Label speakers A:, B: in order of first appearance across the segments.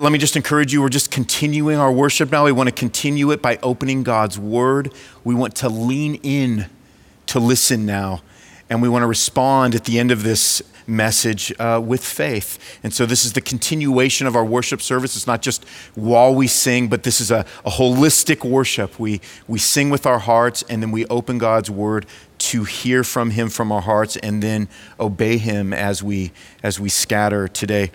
A: Let me just encourage you, we're just continuing our worship now. We want to continue it by opening God's word. We want to lean in to listen now. And we want to respond at the end of this message uh, with faith. And so, this is the continuation of our worship service. It's not just while we sing, but this is a, a holistic worship. We, we sing with our hearts, and then we open God's word to hear from Him from our hearts, and then obey Him as we, as we scatter today.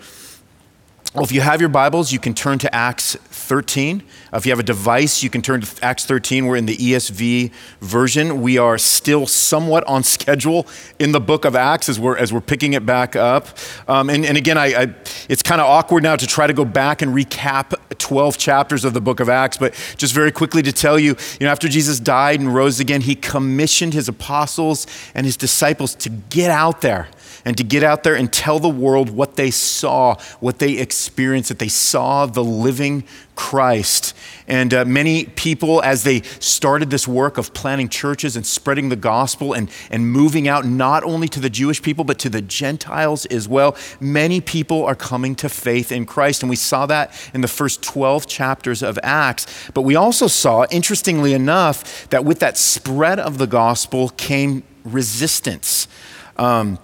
A: Well, if you have your Bibles, you can turn to Acts 13. Uh, if you have a device, you can turn to Acts 13. We're in the ESV version. We are still somewhat on schedule in the book of Acts as we're, as we're picking it back up. Um, and, and again, I, I it's kind of awkward now to try to go back and recap 12 chapters of the book of Acts, but just very quickly to tell you, you know, after Jesus died and rose again, he commissioned his apostles and his disciples to get out there and to get out there and tell the world what they saw, what they experienced, that they saw the living Christ. And uh, many people, as they started this work of planting churches and spreading the gospel and, and moving out not only to the Jewish people, but to the Gentiles as well, many people are coming to faith in Christ. And we saw that in the first 12 chapters of Acts. But we also saw, interestingly enough, that with that spread of the gospel came resistance. Um,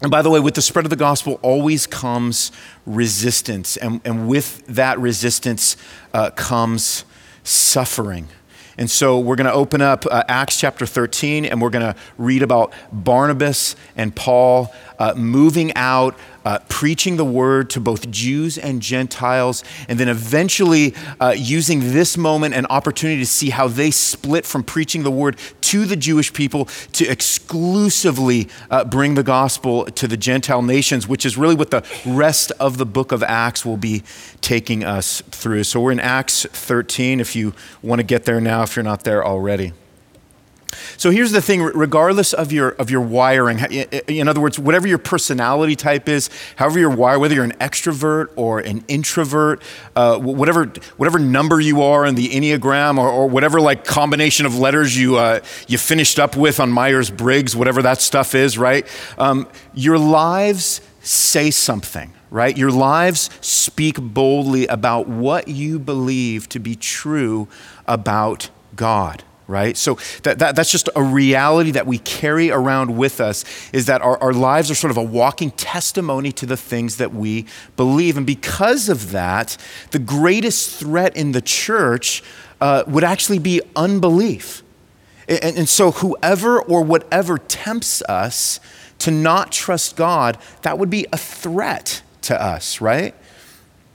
A: and by the way, with the spread of the gospel always comes resistance. And, and with that resistance uh, comes suffering. And so we're going to open up uh, Acts chapter 13 and we're going to read about Barnabas and Paul uh, moving out uh, preaching the word to both Jews and Gentiles, and then eventually uh, using this moment and opportunity to see how they split from preaching the word to the Jewish people to exclusively uh, bring the gospel to the Gentile nations, which is really what the rest of the book of Acts will be taking us through. So we're in Acts 13 if you want to get there now, if you're not there already. So here's the thing regardless of your, of your wiring, in other words, whatever your personality type is, however you're wired, whether you're an extrovert or an introvert, uh, whatever, whatever number you are in the Enneagram or, or whatever like combination of letters you, uh, you finished up with on Myers Briggs, whatever that stuff is, right? Um, your lives say something right? Your lives speak boldly about what you believe to be true about God right? So that, that, that's just a reality that we carry around with us is that our, our lives are sort of a walking testimony to the things that we believe. And because of that, the greatest threat in the church uh, would actually be unbelief. And, and so, whoever or whatever tempts us to not trust God, that would be a threat to us, right?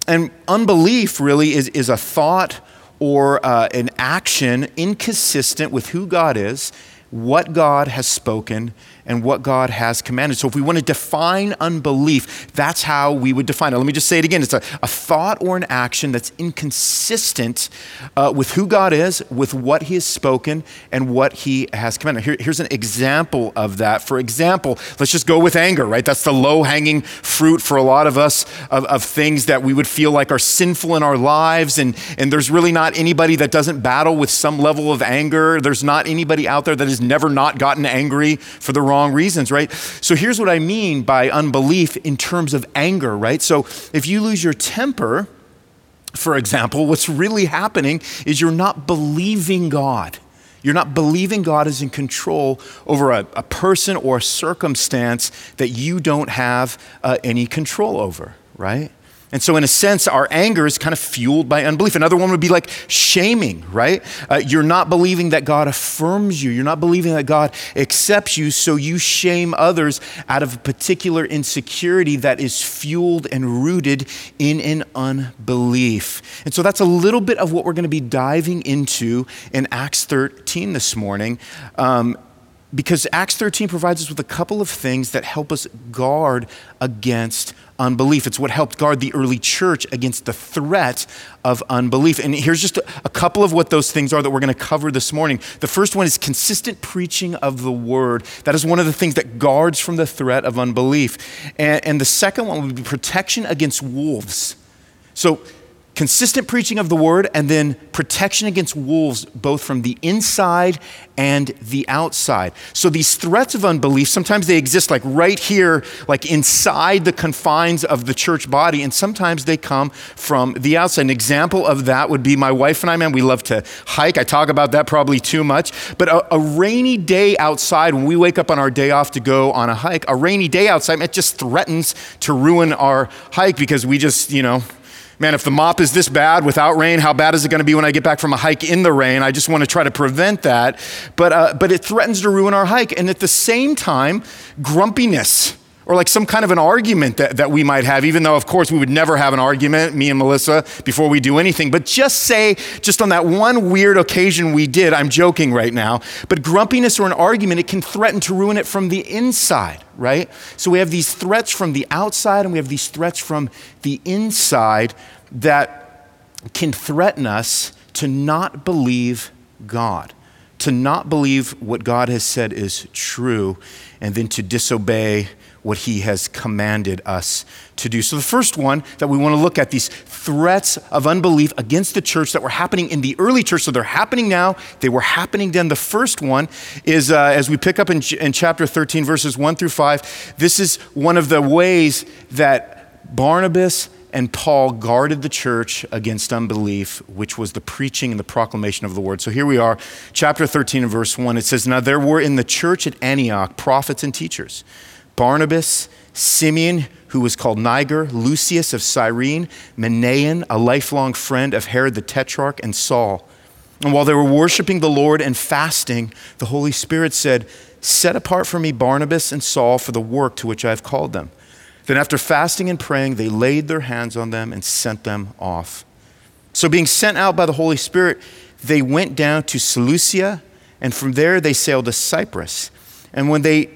A: And unbelief really is, is a thought or uh, an action inconsistent with who God is, what God has spoken, and what God has commanded. So, if we want to define unbelief, that's how we would define it. Let me just say it again it's a, a thought or an action that's inconsistent uh, with who God is, with what He has spoken, and what He has commanded. Here, here's an example of that. For example, let's just go with anger, right? That's the low hanging fruit for a lot of us of, of things that we would feel like are sinful in our lives. And, and there's really not anybody that doesn't battle with some level of anger. There's not anybody out there that has never not gotten angry for the wrong wrong reasons, right? So here's what I mean by unbelief in terms of anger, right? So if you lose your temper, for example, what's really happening is you're not believing God. You're not believing God is in control over a, a person or a circumstance that you don't have uh, any control over, right? And so, in a sense, our anger is kind of fueled by unbelief. Another one would be like shaming, right? Uh, you're not believing that God affirms you. You're not believing that God accepts you, so you shame others out of a particular insecurity that is fueled and rooted in an unbelief. And so, that's a little bit of what we're going to be diving into in Acts 13 this morning. Um, because Acts 13 provides us with a couple of things that help us guard against unbelief. It's what helped guard the early church against the threat of unbelief. And here's just a, couple of what those things are that we're going to cover this morning. The first one is consistent preaching of the word. That is one of the things that guards from the threat of unbelief. And, and the second one would be protection against wolves. So, consistent preaching of the word and then protection against wolves both from the inside and the outside. So these threats of unbelief sometimes they exist like right here like inside the confines of the church body and sometimes they come from the outside. An example of that would be my wife and i man we love to hike. I talk about that probably too much. But a, a rainy day outside when we wake up on our day off to go on a hike a rainy day outside man, it just threatens to ruin our hike because we just you know man, if the mop is this bad without rain, how bad is it going to be when I get back from a hike in the rain? I just want to try to prevent that. But, uh, but it threatens to ruin our hike. And at the same time, grumpiness or like some kind of an argument that, that we might have, even though, of course, we would never have an argument, me and Melissa, before we do anything. But just say, just on that one weird occasion we did, I'm joking right now, but grumpiness or an argument, it can threaten to ruin it from the inside, right? So we have these threats from the outside and we have these threats from the inside that can threaten us to not believe God to not believe what God has said is true, and then to disobey what he has commanded us to do. So, the first one that we want to look at these threats of unbelief against the church that were happening in the early church. So, they're happening now, they were happening then. The first one is uh, as we pick up in, in chapter 13, verses 1 through 5, this is one of the ways that Barnabas and Paul guarded the church against unbelief, which was the preaching and the proclamation of the word. So here we are, chapter 13 and verse 1. It says, Now there were in the church at Antioch prophets and teachers Barnabas, Simeon, who was called Niger, Lucius of Cyrene, Manaen, a lifelong friend of Herod the Tetrarch, and Saul. And while they were worshiping the Lord and fasting, the Holy Spirit said, Set apart for me Barnabas and Saul for the work to which I have called them. Then, after fasting and praying, they laid their hands on them and sent them off. So, being sent out by the Holy Spirit, they went down to Seleucia, and from there they sailed to Cyprus. And when they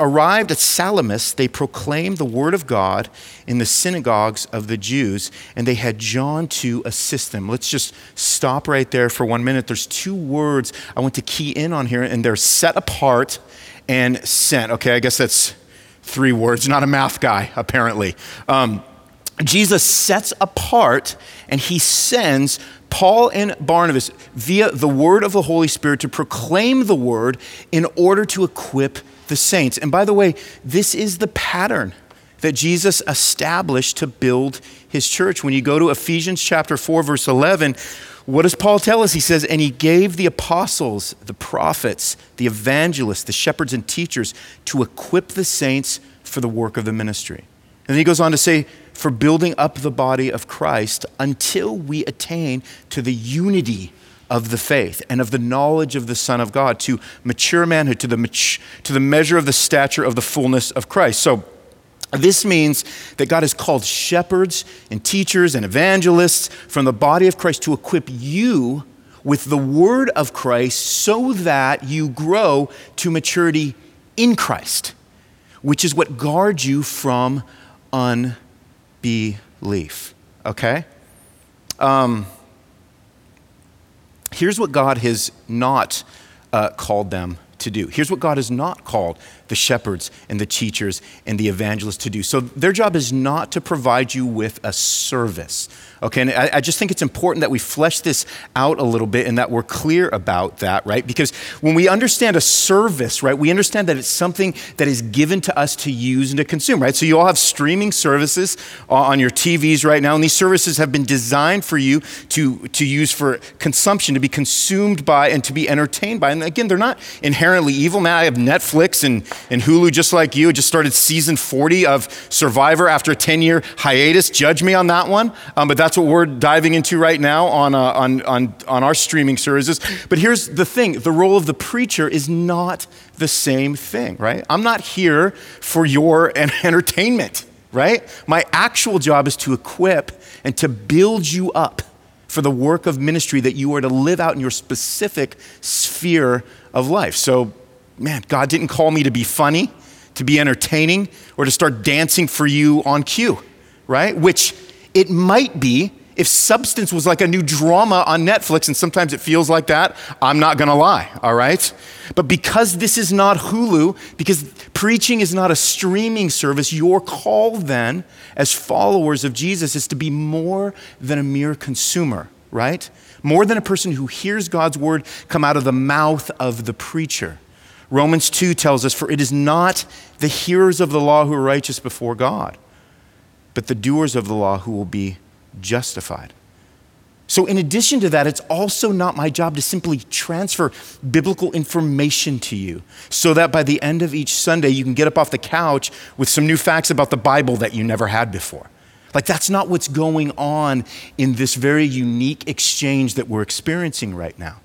A: arrived at Salamis, they proclaimed the word of God in the synagogues of the Jews, and they had John to assist them. Let's just stop right there for one minute. There's two words I want to key in on here, and they're set apart and sent. Okay, I guess that's three words, not a math guy, apparently. Um, Jesus sets apart and he sends Paul and Barnabas via the word of the Holy Spirit to proclaim the word in order to equip the saints. And by the way, this is the pattern that Jesus established to build his church. When you go to Ephesians chapter 4 verse 11, what does Paul tell us? He says, "And he gave the apostles, the prophets, the evangelists, the shepherds and teachers to equip the saints for the work of the ministry." And then he goes on to say, "For building up the body of Christ until we attain to the unity of the faith and of the knowledge of the Son of God, to mature manhood, to the, to the measure of the stature of the fullness of Christ. So, this means that God has called shepherds and teachers and evangelists from the body of Christ to equip you with the word of Christ so that you grow to maturity in Christ, which is what guards you from unbelief. Okay? Um, Here's what God has not uh, called them to do. Here's what God has not called the shepherds and the teachers and the evangelists to do. So their job is not to provide you with a service. Okay, and I, I, just think it's important that we flesh this out a little bit and that we're clear about that, right? Because when we understand a service, right, we understand that it's something that is given to us to use and to consume, right? So you all have streaming services on your TVs right now, and these services have been designed for you to, to use for consumption, to be consumed by, and to be entertained by. And again, they're not inherently evil. Man, I have Netflix and, and Hulu just like you. Just started season 40 of Survivor after a 10 year hiatus. Judge me on that one. Um, but that's what we're diving into right now on, uh, on, on, on our streaming services. But here's the thing the role of the preacher is not the same thing, right? I'm not here for your entertainment, right? My actual job is to equip and to build you up for the work of ministry that you are to live out in your specific sphere of life. So, man, God didn't call me to be funny, to be entertaining, or to start dancing for you on cue, right? Which it might be If substance was like a new drama on Netflix, and sometimes it feels like that, I'm not gonna lie, all right? But because this is not Hulu, because preaching is not a streaming service, your call then, as followers of Jesus, is to be more than a mere consumer, right? More than a person who hears God's word come out of the mouth of the preacher. Romans 2 tells us, For it is not the hearers of the law who are righteous before God, but the doers of the law who will be justified. So, in addition to that, it's also not my job to simply transfer biblical information to you so that by the end of each Sunday you can get up off the couch with some new facts about the Bible that you never had before. Like, that's not what's going on in this very unique exchange that we're experiencing right now.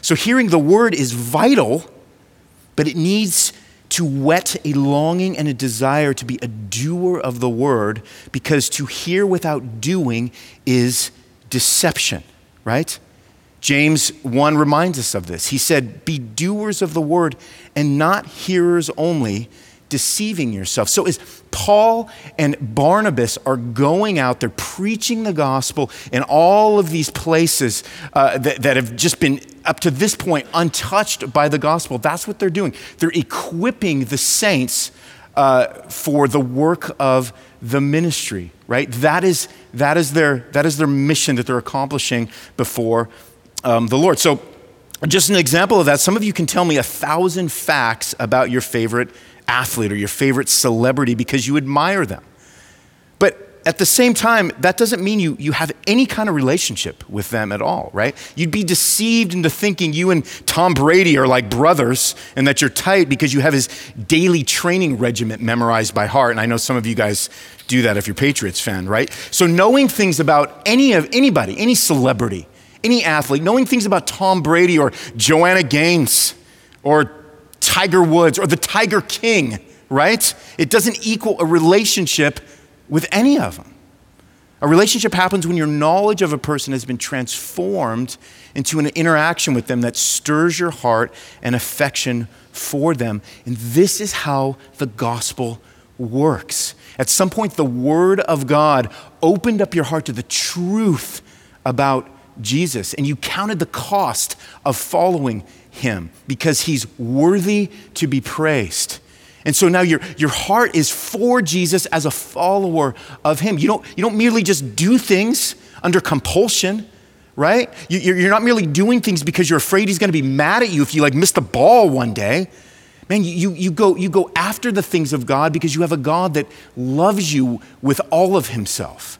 A: So, hearing the word is vital, but it needs to whet a longing and a desire to be a doer of the word because to hear without doing is deception, right? James 1 reminds us of this. He said, Be doers of the word and not hearers only, deceiving yourself. So, as Paul and Barnabas are going out, they're preaching the gospel in all of these places uh, that, that have just been, up to this point, untouched by the gospel. That's what they're doing. They're equipping the saints uh, for the work of the ministry, right? That is, that is, their, that is their mission that they're accomplishing before um, the Lord. So, just an example of that, some of you can tell me a thousand facts about your favorite athlete or your favorite celebrity because you admire them. But at the same time, that doesn't mean you, you have any kind of relationship with them at all, right? You'd be deceived into thinking you and Tom Brady are like brothers and that you're tight because you have his daily training regiment memorized by heart. And I know some of you guys do that if you're Patriots fan, right? So knowing things about any of anybody, any celebrity, any athlete, knowing things about Tom Brady or Joanna Gaines or Tiger Woods or the Tiger King, right? It doesn't equal a relationship with any of them. A relationship happens when your knowledge of a person has been transformed into an interaction with them that stirs your heart and affection for them. And this is how the gospel works. At some point, the Word of God opened up your heart to the truth about Jesus, and you counted the cost of following him because he's worthy to be praised. And so now your, your heart is for Jesus as a follower of him. You don't, you don't merely just do things under compulsion, right? You, you're not merely doing things because you're afraid he's going to be mad at you if you like miss the ball one day. Man, you, you, go, you go after the things of God because you have a God that loves you with all of himself.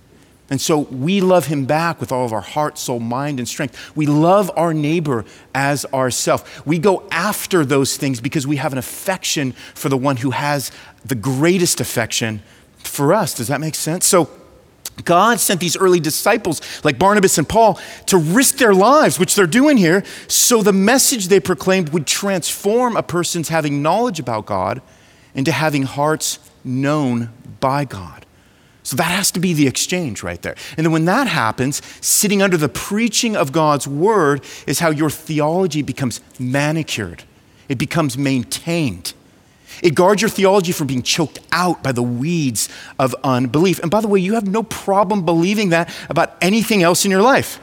A: And so we love him back with all of our heart, soul, mind, and strength. We love our neighbor as ourself. We go after those things because we have an affection for the one who has the greatest affection for us. Does that make sense? So God sent these early disciples like Barnabas and Paul to risk their lives, which they're doing here, so the message they proclaimed would transform a person's having knowledge about God into having hearts known by God. So that has to be the exchange right there. And then when that happens, sitting under the preaching of God's word is how your theology becomes manicured, it becomes maintained. It guards your theology from being choked out by the weeds of unbelief. And by the way, you have no problem believing that about anything else in your life.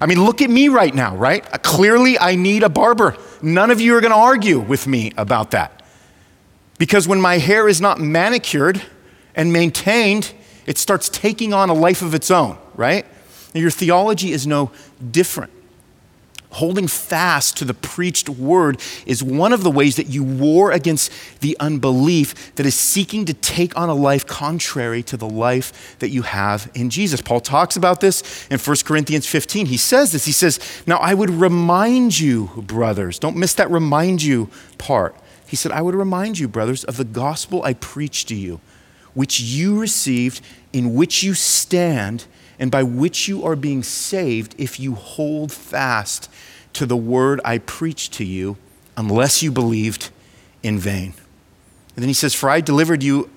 A: I mean, look at me right now, right? Clearly, I need a barber. None of you are going to argue with me about that. Because when my hair is not manicured and maintained, it starts taking on a life of its own, right? And your theology is no different. Holding fast to the preached word is one of the ways that you war against the unbelief that is seeking to take on a life contrary to the life that you have in Jesus. Paul talks about this in 1 Corinthians 15. He says this He says, Now I would remind you, brothers, don't miss that remind you part. He said, I would remind you, brothers, of the gospel I preached to you which you received, in which you stand, and by which you are being saved if you hold fast to the word I preached to you, unless you believed in vain. And then he says, For I delivered you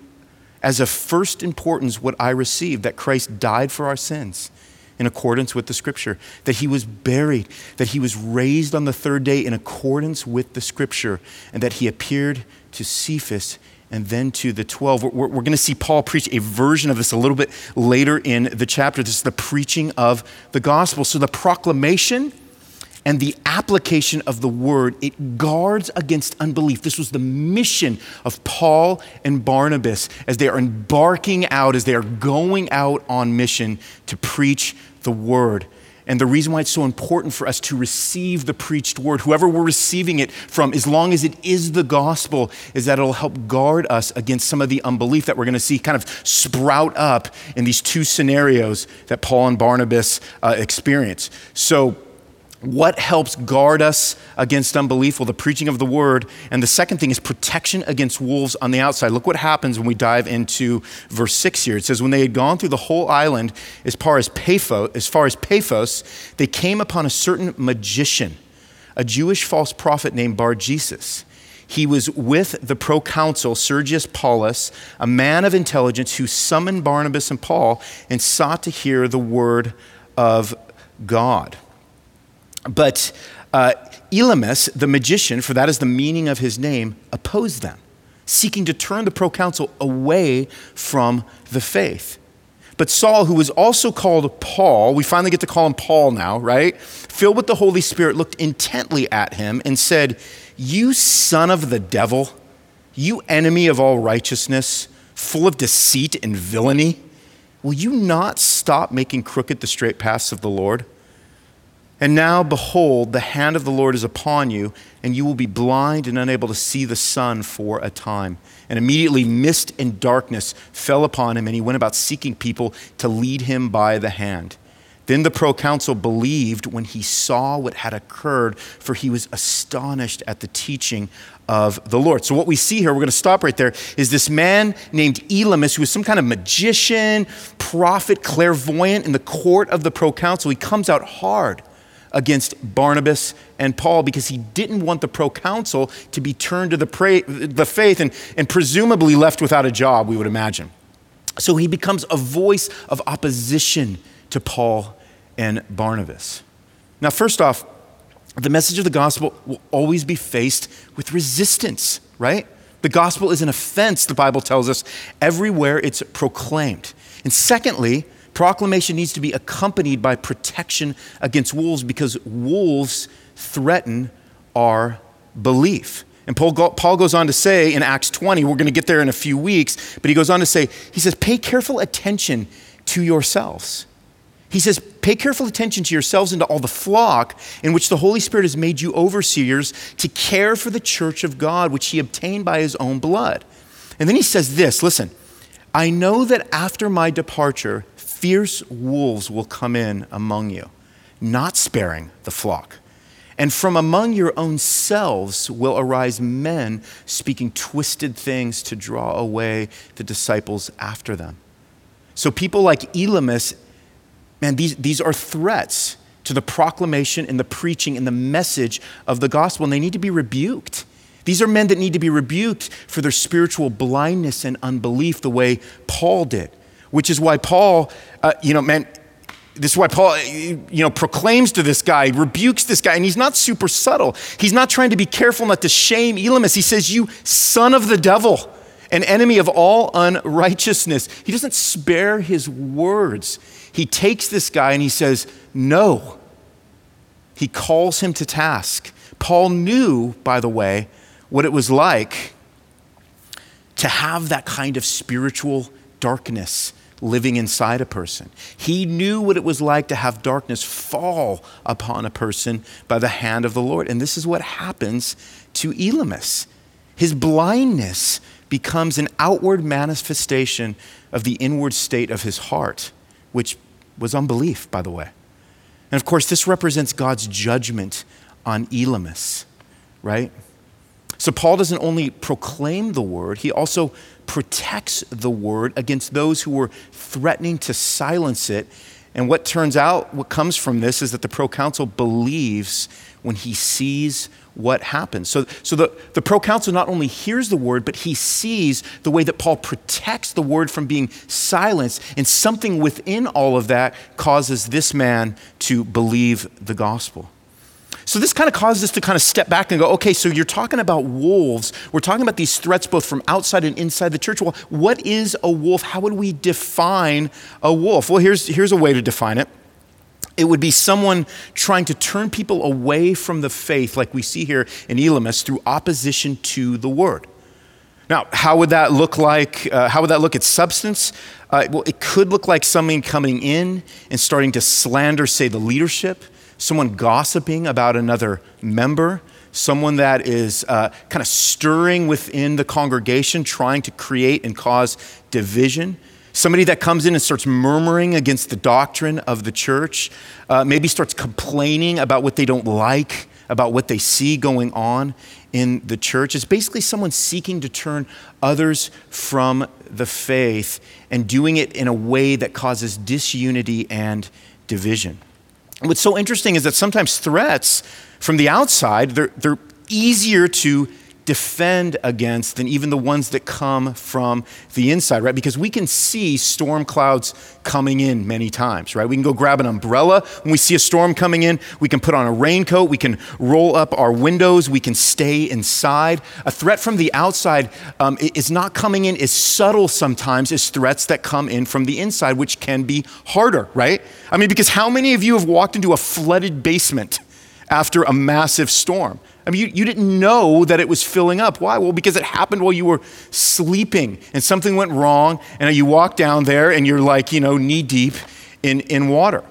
A: as of first importance what I received that Christ died for our sins in accordance with the scripture, that he was buried, that he was raised on the third day in accordance with the scripture, and that he appeared to Cephas and then to the 12. We're, we're going to see Paul preach a version of this a little bit later in the chapter. This is the preaching of the gospel. So the proclamation and the application of the word, it guards against unbelief. This was the mission of Paul and Barnabas as they are embarking out, as they are going out on mission to preach the word. And the reason why it's so important for us to receive the preached word, whoever we're receiving it from, as long as it is the gospel, is that it'll help guard us against some of the unbelief that we're going to see kind of sprout up in these two scenarios that Paul and Barnabas uh, experience. So, what helps guard us against unbelief? Well, the preaching of the word. And the second thing is protection against wolves on the outside. Look what happens when we dive into verse 6 here. It says, When they had gone through the whole island as far as Paphos, as far as Paphos, they came upon a certain magician, a Jewish false prophet named Bar Jesus. He was with the proconsul Sergius Paulus, a man of intelligence who summoned Barnabas and Paul and sought to hear the word of God. But uh, Elymas, the magician, for that is the meaning of his name, opposed them, seeking to turn the proconsul away from the faith. But Saul, who was also called Paul, we finally get to call him Paul now, right? Filled with the Holy Spirit, looked intently at him and said, You son of the devil, you enemy of all righteousness, full of deceit and villainy, will you not stop making crooked the straight paths of the Lord? And now, behold, the hand of the Lord is upon you, and you will be blind and unable to see the sun for a time. And immediately, mist and darkness fell upon him, and he went about seeking people to lead him by the hand. Then the proconsul believed when he saw what had occurred, for he was astonished at the teaching of the Lord. So, what we see here, we're going to stop right there, is this man named Elymas, who was some kind of magician, prophet, clairvoyant in the court of the proconsul. He comes out hard against Barnabas and Paul because he didn't want the proconsul to be turned to the, pra- the faith and, and presumably left without a job, we would imagine. So he becomes a voice of opposition to Paul and Barnabas. Now, first off, the message of the gospel will always be faced with resistance, right? The gospel is an offense, the Bible tells us, everywhere it's proclaimed. And secondly, Proclamation needs to be accompanied by protection against wolves because wolves threaten our belief. And Paul, Paul goes on to say in Acts 20, we're going to get there in a few weeks, but he goes on to say, he says, pay careful attention to yourselves. He says, pay careful attention to yourselves and to all the flock in which the Holy Spirit has made you overseers to care for the church of God, which he obtained by his own blood. And then he says this listen, I know that after my departure, fierce wolves will come in among you, not sparing the flock. And from among your own selves will arise men speaking twisted things to draw away the disciples after them. So, people like Elymas, man, these, these are threats to the proclamation and the preaching and the message of the gospel, and they need to be rebuked. These are men that need to be rebuked for their spiritual blindness and unbelief, the way Paul did which is why Paul, uh, you know, man, this is why Paul, you know, proclaims to this guy, rebukes this guy, and he's not super subtle. He's not trying to be careful not to shame Elymas. He says, You son of the devil, an enemy of all unrighteousness. He doesn't spare his words. He takes this guy and he says, No. He calls him to task. Paul knew, by the way, what it was like to have that kind of spiritual darkness living inside a person. He knew what it was like to have darkness fall upon a person by the hand of the Lord. And this is what happens to Elymas. His blindness becomes an outward manifestation of the inward state of his heart, which was unbelief, by the way. And of course, this represents God's judgment on Elymas, right? So Paul doesn't only proclaim the word, he also protects the word against those who were threatening to silence it. And what turns out, what comes from this is that the proconsul believes when he sees what happens. So, so the, the proconsul not only hears the word, but he sees the way that Paul protects the word from being silenced. And something within all of that causes this man to believe the gospel. So this kind of causes us to kind of step back and go, okay, so you're talking about wolves. We're talking about these threats both from outside and inside the church. Well, what is a wolf? How would we define a wolf? Well, here's, here's a way to define it. It would be someone trying to turn people away from the faith, like we see here in Elymas, through opposition to the word. Now, how would that look like? Uh, how would that look at substance? Uh, well, it could look like someone coming in and starting to slander, say, the leadership someone gossiping about another member, someone that is uh, kind of stirring within the congregation, trying to create and cause division. Somebody that comes in and starts murmuring against the doctrine of the church, uh, maybe starts complaining about what they don't like, about what they see going on in the church. It's basically someone seeking to turn others from the faith and doing it in a way that causes disunity and division. What's so interesting is that sometimes threats from the outside, they're, they're easier to defend against than even the ones that come from the inside, right? Because we can see storm clouds coming in many times, right? We can go grab an umbrella when we see a storm coming in. We can put on a raincoat. We can roll up our windows. We can stay inside. A threat from the outside um, is not coming in as subtle sometimes as threats that come in from the inside, which can be harder, right? I mean, because how many of you have walked into a flooded basement after a massive storm? I mean, you, you didn't know that it was filling up. Why? Well, because it happened while you were sleeping and something went wrong, and you walk down there and you're like, you know, knee deep in, in water.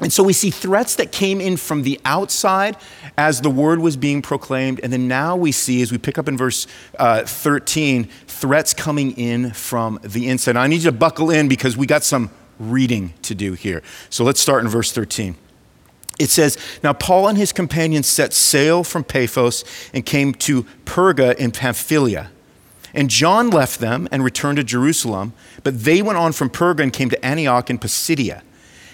A: And so we see threats that came in from the outside as the word was being proclaimed. And then now we see, as we pick up in verse uh, 13, threats coming in from the inside. Now, I need you to buckle in because we got some reading to do here. So let's start in verse 13 it says, Now Paul and his companions set sail from Paphos and came to Perga in Pamphylia. And John left them and returned to Jerusalem, but they went on from Perga and came to Antioch in Pisidia.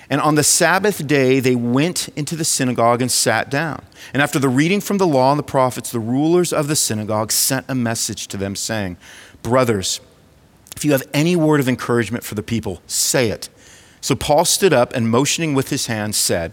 A: And on the Sabbath day, they went into the synagogue and sat down. And after the reading from the law and the prophets, the rulers of the synagogue sent a message to them, saying, Brothers, if you have any word of encouragement for the people, say it. So Paul stood up and motioning with his hand said,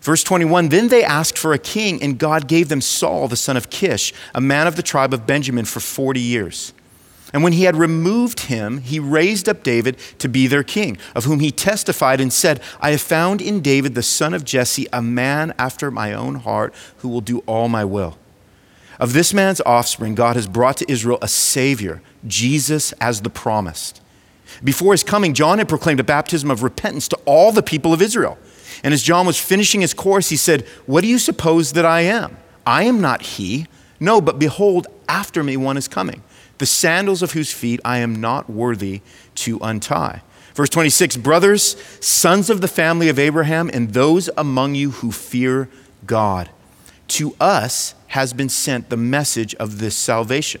A: Verse 21 Then they asked for a king, and God gave them Saul, the son of Kish, a man of the tribe of Benjamin, for 40 years. And when he had removed him, he raised up David to be their king, of whom he testified and said, I have found in David, the son of Jesse, a man after my own heart who will do all my will. Of this man's offspring, God has brought to Israel a Savior, Jesus as the promised. Before his coming, John had proclaimed a baptism of repentance to all the people of Israel. And as John was finishing his course, he said, What do you suppose that I am? I am not he. No, but behold, after me one is coming, the sandals of whose feet I am not worthy to untie. Verse 26 Brothers, sons of the family of Abraham, and those among you who fear God, to us has been sent the message of this salvation.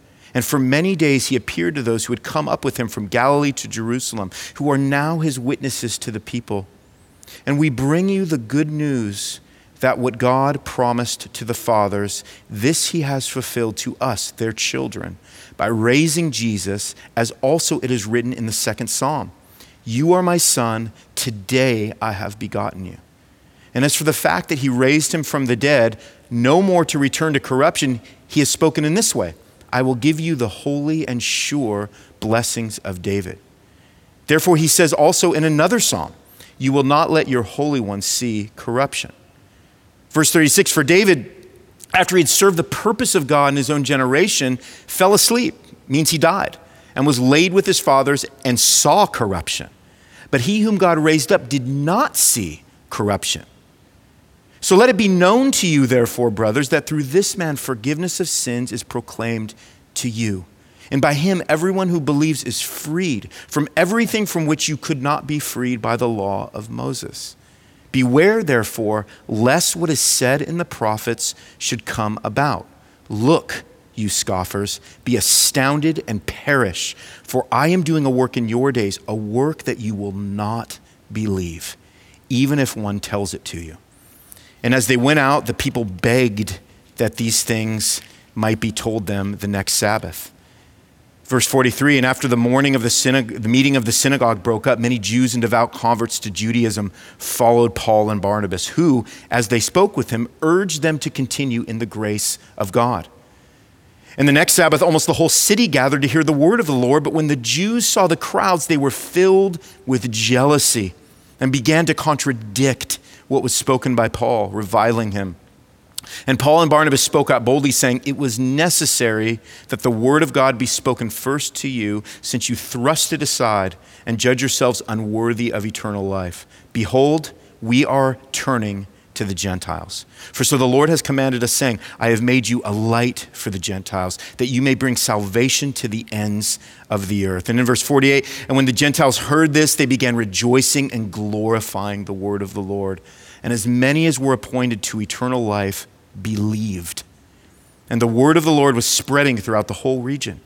A: And for many days he appeared to those who had come up with him from Galilee to Jerusalem, who are now his witnesses to the people. And we bring you the good news that what God promised to the fathers, this he has fulfilled to us, their children, by raising Jesus, as also it is written in the second psalm You are my son, today I have begotten you. And as for the fact that he raised him from the dead, no more to return to corruption, he has spoken in this way. I will give you the holy and sure blessings of David. Therefore, he says also in another psalm, You will not let your Holy One see corruption. Verse 36 For David after he had served the purpose of God in his own generation, fell asleep, means he died, and was laid with his fathers and saw corruption. But he whom God raised up did not see corruption. So let it be known to you, therefore, brothers, that through this man forgiveness of sins is proclaimed to you. And by him, everyone who believes is freed from everything from which you could not be freed by the law of Moses. Beware, therefore, lest what is said in the prophets should come about. Look, you scoffers, be astounded and perish, for I am doing a work in your days, a work that you will not believe, even if one tells it to you. And as they went out, the people begged that these things might be told them the next Sabbath. Verse 43 And after the morning of the, the meeting of the synagogue broke up, many Jews and devout converts to Judaism followed Paul and Barnabas, who, as they spoke with him, urged them to continue in the grace of God. And the next Sabbath, almost the whole city gathered to hear the word of the Lord. But when the Jews saw the crowds, they were filled with jealousy and began to contradict what was spoken by Paul, reviling him. And Paul and Barnabas spoke out boldly, saying, It was necessary that the word of God be spoken first to you, since you thrust it aside and judge yourselves unworthy of eternal life. Behold, we are turning to the Gentiles. For so the Lord has commanded us, saying, I have made you a light for the Gentiles, that you may bring salvation to the ends of the earth. And in verse 48, and when the Gentiles heard this, they began rejoicing and glorifying the word of the Lord. And as many as were appointed to eternal life believed. And the word of the Lord was spreading throughout the whole region.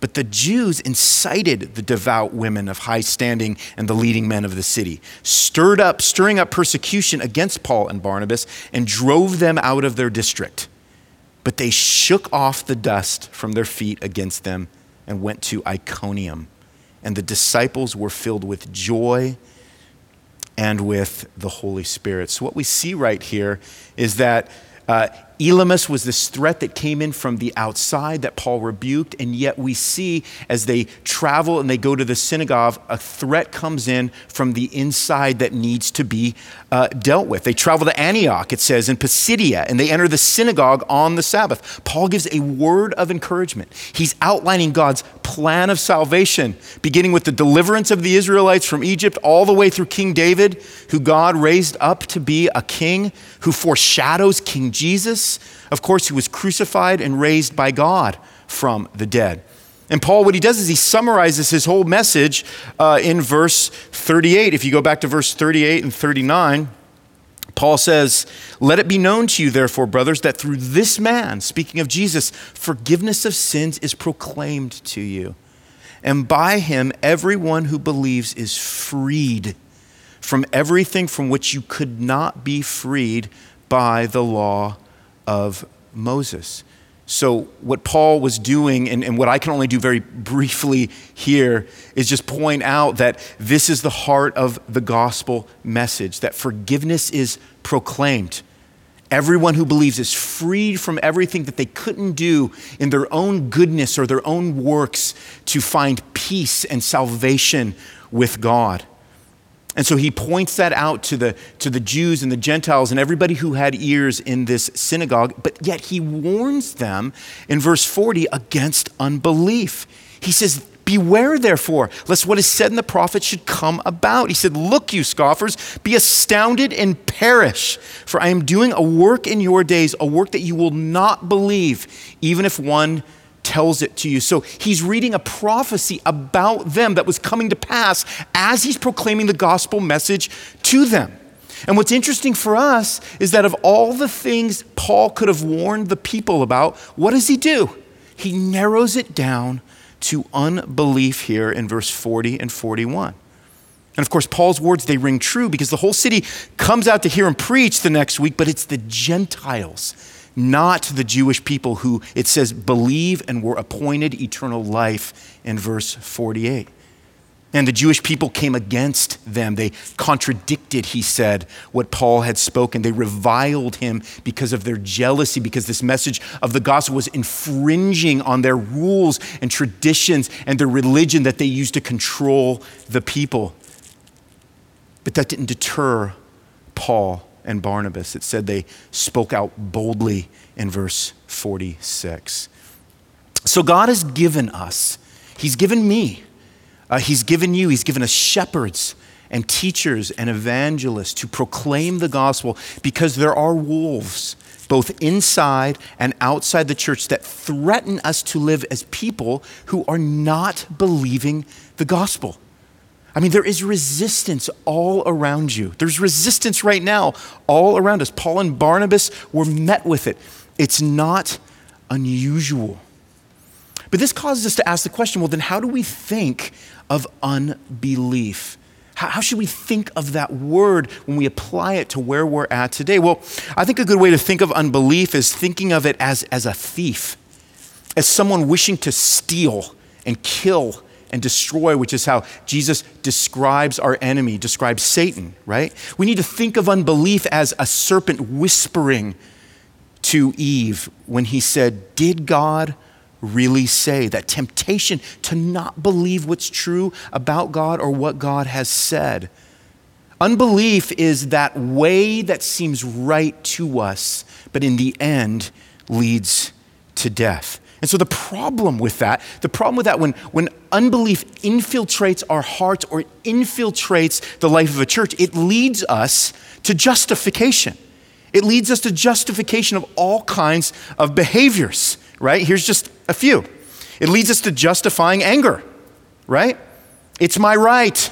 A: But the Jews incited the devout women of high standing and the leading men of the city, stirred up, stirring up persecution against Paul and Barnabas, and drove them out of their district. But they shook off the dust from their feet against them and went to Iconium. And the disciples were filled with joy and with the Holy Spirit. So, what we see right here is that uh, Elymas was this threat that came in from the outside that Paul rebuked, and yet we see as they travel and they go to the synagogue, a threat comes in from the inside that needs to be uh, dealt with. They travel to Antioch, it says, in Pisidia, and they enter the synagogue on the Sabbath. Paul gives a word of encouragement. He's outlining God's plan of salvation, beginning with the deliverance of the Israelites from Egypt, all the way through King David, who God raised up to be a king who foreshadows King Jesus of course, he was crucified and raised by God from the dead. And Paul, what he does is he summarizes his whole message uh, in verse 38. If you go back to verse 38 and 39, Paul says, Let it be known to you, therefore, brothers, that through this man, speaking of Jesus, forgiveness of sins is proclaimed to you. And by him, everyone who believes is freed from everything from which you could not be freed by the law of Moses. So, what Paul was doing, and, and, what I can only do very briefly here, is just point out that this is the heart of the gospel message that forgiveness is proclaimed. Everyone who believes is freed from everything that they couldn't do in their own goodness or their own works to find peace and salvation with God. And so he points that out to the, to the Jews and the Gentiles and everybody who had ears in this synagogue, but yet he warns them in verse 40 against unbelief. He says, Beware, therefore, lest what is said in the prophets should come about. He said, Look, you scoffers, be astounded and perish, for I am doing a work in your days, a work that you will not believe, even if one tells it to you. So he's reading a prophecy about them that was coming to pass as he's proclaiming the gospel message to them. And what's interesting for us is that of all the things Paul could have warned the people about, what does he do? He narrows it down to unbelief here in verse 40 and 41. And of course, Paul's words, they ring true because the whole city comes out to hear him preach the next week, but it's the Gentiles not the Jewish people who, it says, believe and were appointed eternal life in verse 48. And the Jewish people came against them. They contradicted, he said, what Paul had spoken. They reviled him because of their jealousy, because this message of the gospel was infringing on their rules and traditions and their religion that they used to control the people. But that didn't deter Paul and Barnabas. It said they spoke out boldly in verse 46. So God has given us, He's given me, uh, He's given you, He's given us shepherds and teachers and evangelists to proclaim the gospel because there are wolves both inside and outside the church that threaten us to live as people who are not believing the gospel. I mean, there is resistance all around you. There's resistance right now all around us. Paul and Barnabas were met with it. It's not unusual. But this causes us to ask the question well, then how do we think of unbelief? How, should we think of that word when we apply it to where we're at today? Well, I think a good way to think of unbelief is thinking of it as, as a thief, as someone wishing to steal and kill and destroy, which is how Jesus describes our enemy, describes Satan, right? We need to think of unbelief as a serpent whispering to Eve when he said, Did God really say, that temptation to not believe what's true about God or what God has said. Unbelief is that way that seems right to us, but in the end leads to death. And so the problem with that, the problem with that when, when unbelief infiltrates our hearts or infiltrates the life of a church, it leads us to justification. It leads us to justification of all kinds of behaviors right? Here's just a few. It leads us to justifying anger, right? It's my right.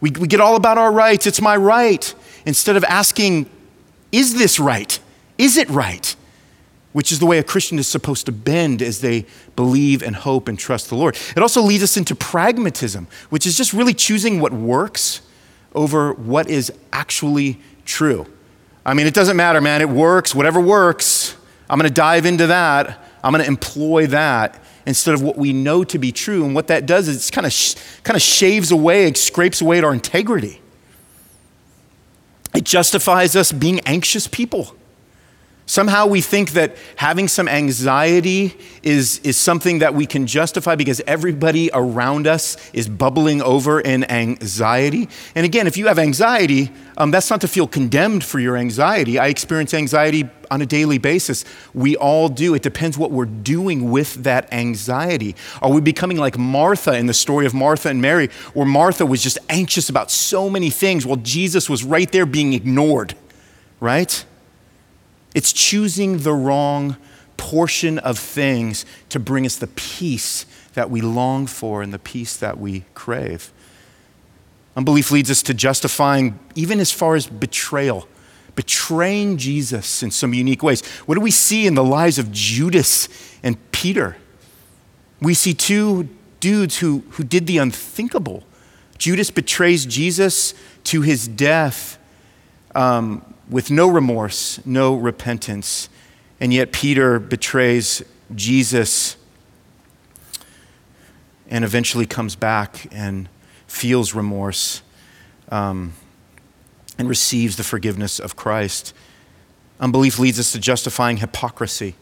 A: We, we get all about our rights. It's my right. Instead of asking, is this right? Is it right? Which is the way a Christian is supposed to bend as they believe and hope and trust the Lord. It also leads us into pragmatism, which is just really choosing what works over what is actually true. I mean, it doesn't matter, man. It works, whatever works. I'm going to dive into that. I'm going to employ that instead of what we know to be true. And what that does is it kind of, sh- kind of shaves away, it scrapes away at our integrity. It justifies us being anxious people. Somehow we think that having some anxiety is, is something that we can justify because everybody around us is bubbling over in anxiety. And again, if you have anxiety, um, that's not to feel condemned for your anxiety. I experience anxiety on a daily basis. We all do. It depends what we're doing with that anxiety. Are we becoming like Martha in the story of Martha and Mary, where Martha was just anxious about so many things while Jesus was right there being ignored, right? It's choosing the wrong portion of things to bring us the peace that we long for and the peace that we crave. Unbelief leads us to justifying, even as far as betrayal, betraying Jesus in some unique ways. What do we see in the lives of Judas and Peter? We see two dudes who, who did the unthinkable. Judas betrays Jesus to his death. Um, with no remorse, no repentance. And yet Peter betrays Jesus and eventually comes back and feels remorse um, and receives the forgiveness of Christ. Unbelief leads us to justifying hypocrisy.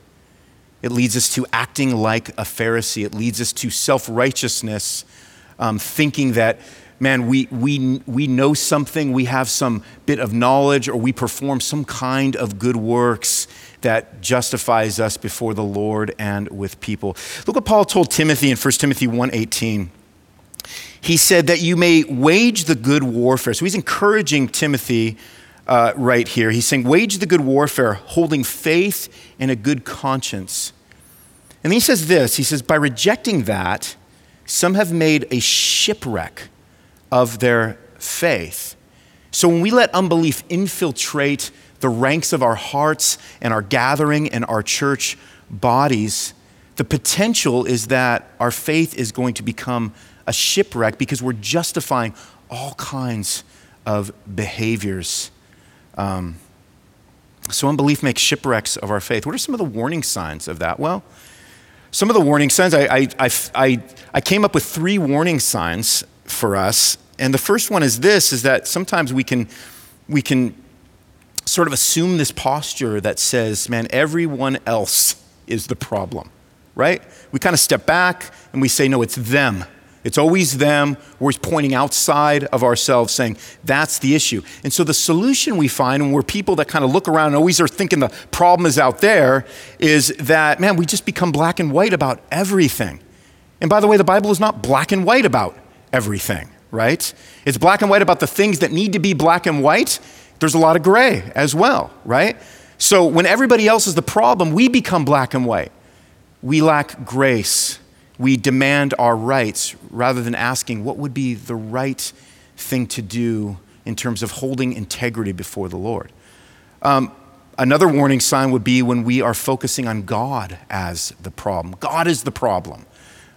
A: It leads us to acting like a Pharisee. It leads us to self righteousness, um, thinking that man, we, we, we know something, we have some bit of knowledge, or we perform some kind of good works that justifies us before the Lord and with people. Look what Paul told Timothy in 1 Timothy 1:18. He said that you may wage the good warfare. So he's encouraging Timothy uh, right here. He's saying, wage the good warfare, holding faith and a good conscience. And then he says this He says, by rejecting that, some have made a shipwreck of their faith. So when we let unbelief infiltrate the ranks of our hearts and our gathering and our church bodies, the potential is that our faith is going to become a shipwreck because we're justifying all kinds of behaviors. Um, so unbelief makes shipwrecks of our faith. What are some of the warning signs of that? Well, some of the warning signs, I, I, I, I, came up with three warning signs for us and the first one is this is that sometimes we can we can sort of assume this posture that says, man, everyone else is the problem, right? We kind of step back and we say, no, it's them It's always them. We're always pointing outside of ourselves, saying that's the issue. And so the solution we find when we're people that kind of look around and always are thinking the problem is out there is that, man, we just become black and white about everything. And by the way, the Bible is not black and white about everything, right? It's black and white about the things that need to be black and white. There's a lot of gray as well, right? So when everybody else is the problem, we become black and white. We lack grace we demand our rights rather than asking what would be the right thing to do in terms of holding integrity before the Lord. Um, another warning sign would be when we are focusing on God as the problem. God is the problem.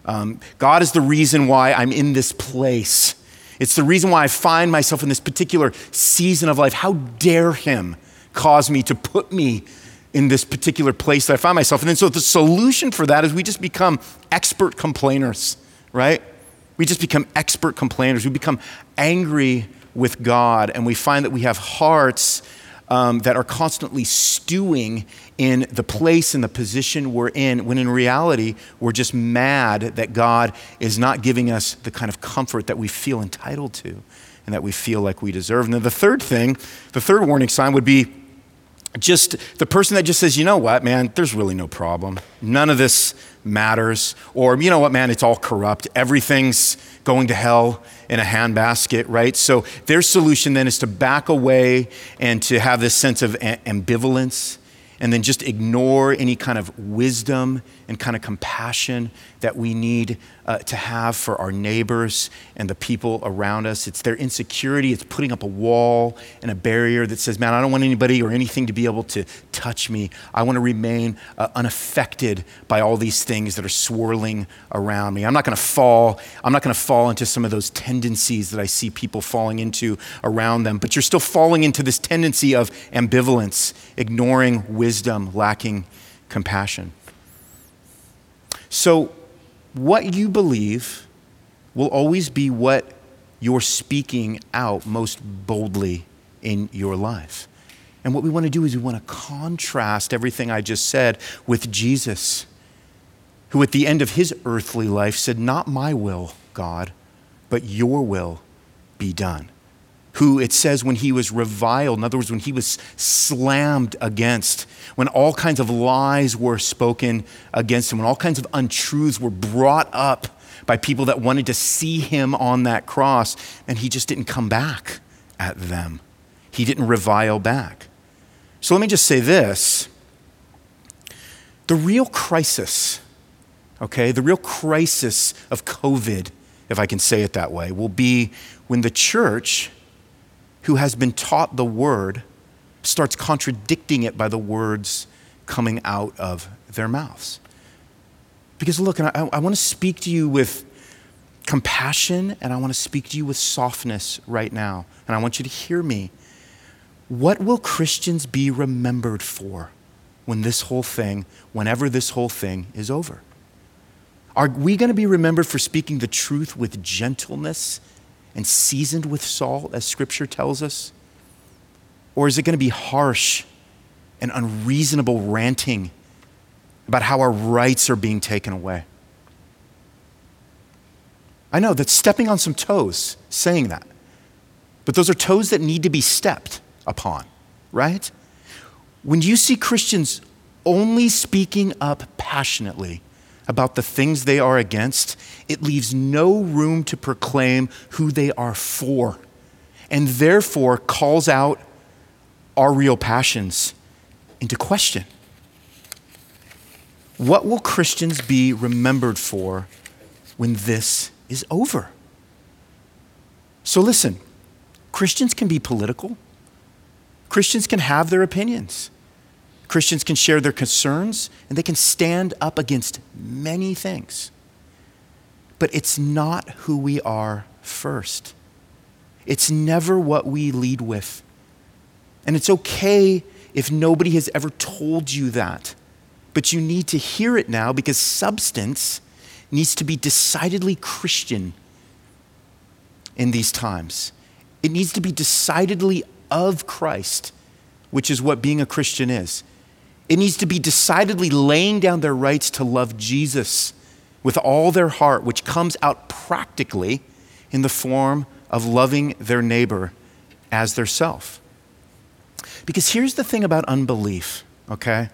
A: Um, God is the reason why I'm in this place. It's the reason why I find myself in this particular season of life. How dare Him cause me to put me in this particular place that I find myself. In? And then so the solution for that is we just become expert complainers, right? We just become expert complainers. We become angry with God, and we find that we have hearts um, that are constantly stewing in the place and the position we're in, when in reality, we're just mad that God is not giving us the kind of comfort that we feel entitled to and that we feel like we deserve. And then the third thing, the third warning sign would be just the person that just says, you know what, man, there's really no problem. None of this matters. Or, you know what, man, it's all corrupt. Everything's going to hell in a handbasket, right? So their solution then is to back away and to have this sense of ambivalence and then just ignore any kind of wisdom and kind of compassion that we need uh, to have for our neighbors and the people around us. It's their insecurity, it's putting up a wall and a barrier that says, man, I don't want anybody or anything to be able to touch me. I want to remain uh, unaffected by all these things that are swirling around me. I'm not going to fall. I'm not going to fall into some of those tendencies that I see people falling into around them. But you're still falling into this tendency of ambivalence, ignoring wisdom, lacking compassion. So, what you believe will always be what you're speaking out most boldly in your life. And what we want to do is we want to contrast everything I just said with Jesus, who at the end of his earthly life said, Not my will, God, but your will be done who it says when he was reviled, in other words, when he was slammed against, when all kinds of lies were spoken against him, when all kinds of untruths were brought up by people that wanted to see him on that cross, and he just didn't come back at them. He didn't revile back. So let me just say this the real crisis, okay, the real crisis of COVID, if I can say it that way, will be when the church who has been taught the word starts contradicting it by the words coming out of their mouths. Because look, I, I want to speak to you with compassion and I want to speak to you with softness right now. And I want you to hear me. What will Christians be remembered for when this whole thing, whenever this whole thing is over? Are we going to be remembered for speaking the truth with gentleness and seasoned with salt, as Scripture tells us? Or is it going to be harsh and unreasonable ranting about how our rights are being taken away? I know that's stepping on some toes saying that, but those are toes that need to be stepped upon, right? When you see Christians only speaking up passionately about the things they are against, it leaves no room to proclaim who they are for, and therefore calls out our real passions into question. What will Christians be remembered for when this is over? So, listen Christians can be political, Christians can have their opinions. Christians can share their concerns and they can stand up against many things. But it's not who we are first. It's never what we lead with. And it's okay if nobody has ever told you that. But you need to hear it now because substance needs to be decidedly Christian in these times. It needs to be decidedly of Christ, which is what being a Christian is. It needs to be decidedly laying down their rights to love Jesus with all their heart, which comes out practically in the form of loving their neighbor as their self. Because here's the thing about unbelief, okay?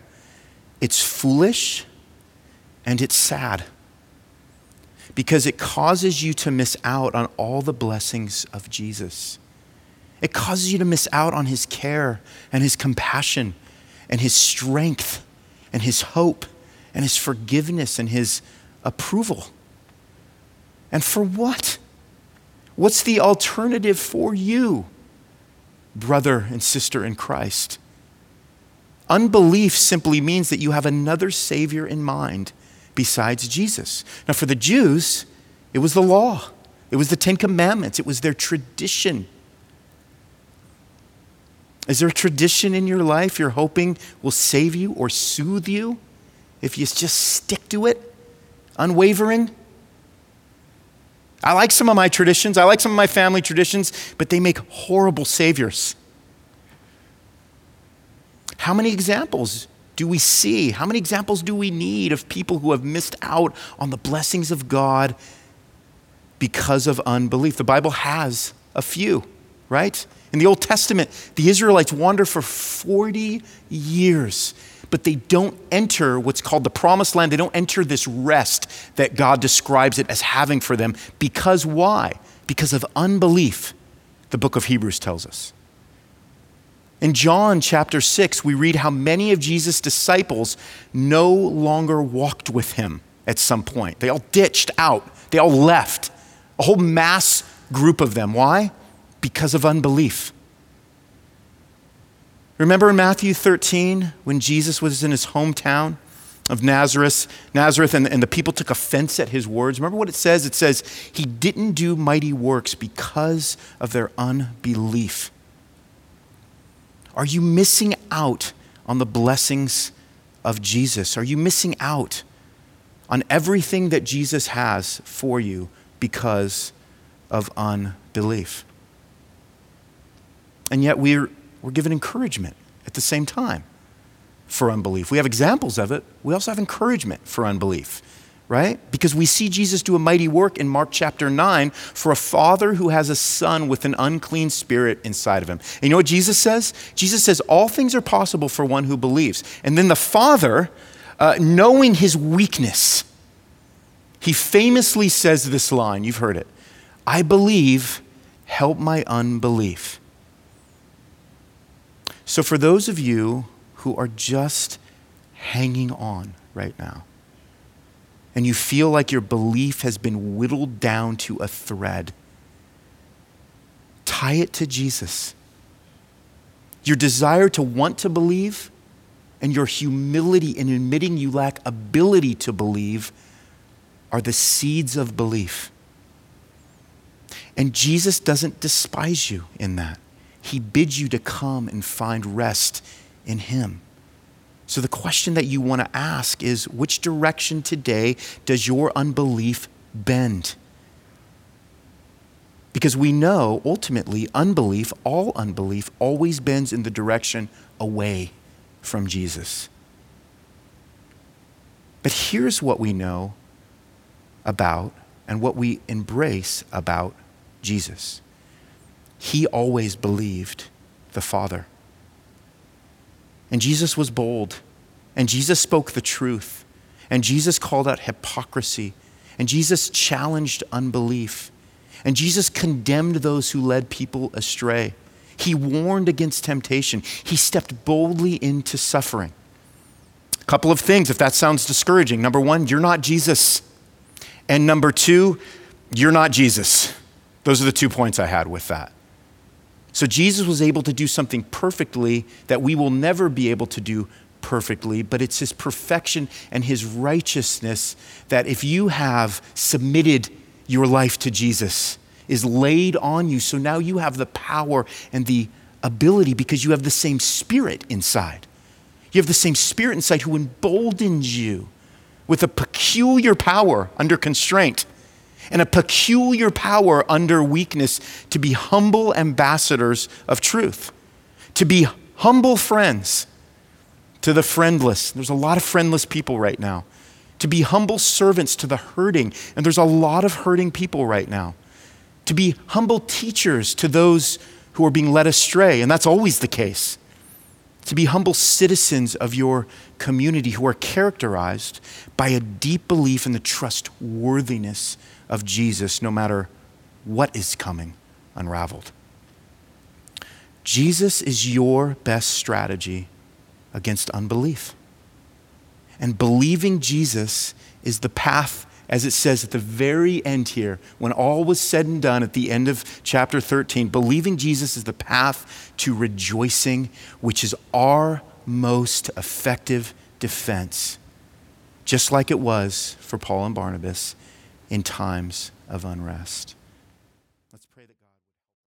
A: It's foolish and it's sad because it causes you to miss out on all the blessings of Jesus. It causes you to miss out on his care and his compassion and his strength and his hope and his forgiveness and his approval. And for what? What's the alternative for you, brother and sister in Christ? Unbelief simply means that you have another Savior in mind besides Jesus. Now, for the Jews, it was the law, it was the Ten Commandments, it was their tradition. Is there a tradition in your life you're hoping will save you or soothe you if you just stick to it, unwavering? I like some of my traditions, I like some of my family traditions, but they make horrible saviors. How many examples do we see? How many examples do we need of people who have missed out on the blessings of God because of unbelief? The Bible has a few, right? In the Old Testament, the Israelites wander for 40 years, but they don't enter what's called the promised land. They don't enter this rest that God describes it as having for them. Because why? Because of unbelief, the book of Hebrews tells us. In John chapter 6, we read how many of Jesus' disciples no longer walked with him at some point. They all ditched out, they all left. A whole mass group of them. Why? Because of unbelief. Remember in Matthew 13 when Jesus was in his hometown of Nazareth, Nazareth and, and the people took offense at his words? Remember what it says? It says, He didn't do mighty works because of their unbelief. Are you missing out on the blessings of Jesus? Are you missing out on everything that Jesus has for you because of unbelief? And yet we're, we're given encouragement at the same time for unbelief. We have examples of it. We also have encouragement for unbelief right? Because we see Jesus do a mighty work in Mark chapter 9 for a father who has a son with an unclean spirit inside of him. And you know what Jesus says? Jesus says, All things are possible for one who believes. And then the father, uh, knowing his weakness, he famously says this line you've heard it I believe, help my unbelief. So, for those of you who are just hanging on right now, and you feel like your belief has been whittled down to a thread, tie it to Jesus. Your desire to want to believe and your humility in admitting you lack ability to believe are the seeds of belief. And Jesus doesn't despise you in that. He bids you to come and find rest in Him. So, the question that you want to ask is which direction today does your unbelief bend? Because we know ultimately unbelief, all unbelief, always bends in the direction away from Jesus. But here's what we know about and what we embrace about Jesus He always believed the Father. And Jesus was bold, and Jesus spoke the truth, and Jesus called out hypocrisy, and Jesus challenged unbelief, and Jesus condemned those who led people astray. He warned against temptation, he stepped boldly into suffering. A couple of things, if that sounds discouraging. Number one, you're not Jesus. And number two, you're not Jesus. Those are the two points I had with that. So Jesus was able to do something perfectly that we will never be able to do perfectly, but it's his perfection and his righteousness that if you have submitted your life to Jesus, is laid on you. So now you have the power and the ability because you have the same spirit inside. You have the same spirit inside who emboldens you with a peculiar power under constraint and a peculiar power under weakness to be humble ambassadors of truth, to be humble friends to the friendless. There's a lot of friendless people right now. to be humble servants to the hurting. And there's a lot of hurting people right now. To be humble teachers to those who are being led astray. And that's always the case. To be humble citizens of your community who are characterized by a deep belief in the trustworthiness of Jesus, no matter what is coming unraveled. Jesus is your best strategy against unbelief. And believing Jesus is the path, as it says at the very end here, when all was said and done at the end of chapter 13, believing Jesus is the path to rejoicing, which is our most effective defense, just like it was for Paul and Barnabas in times of unrest.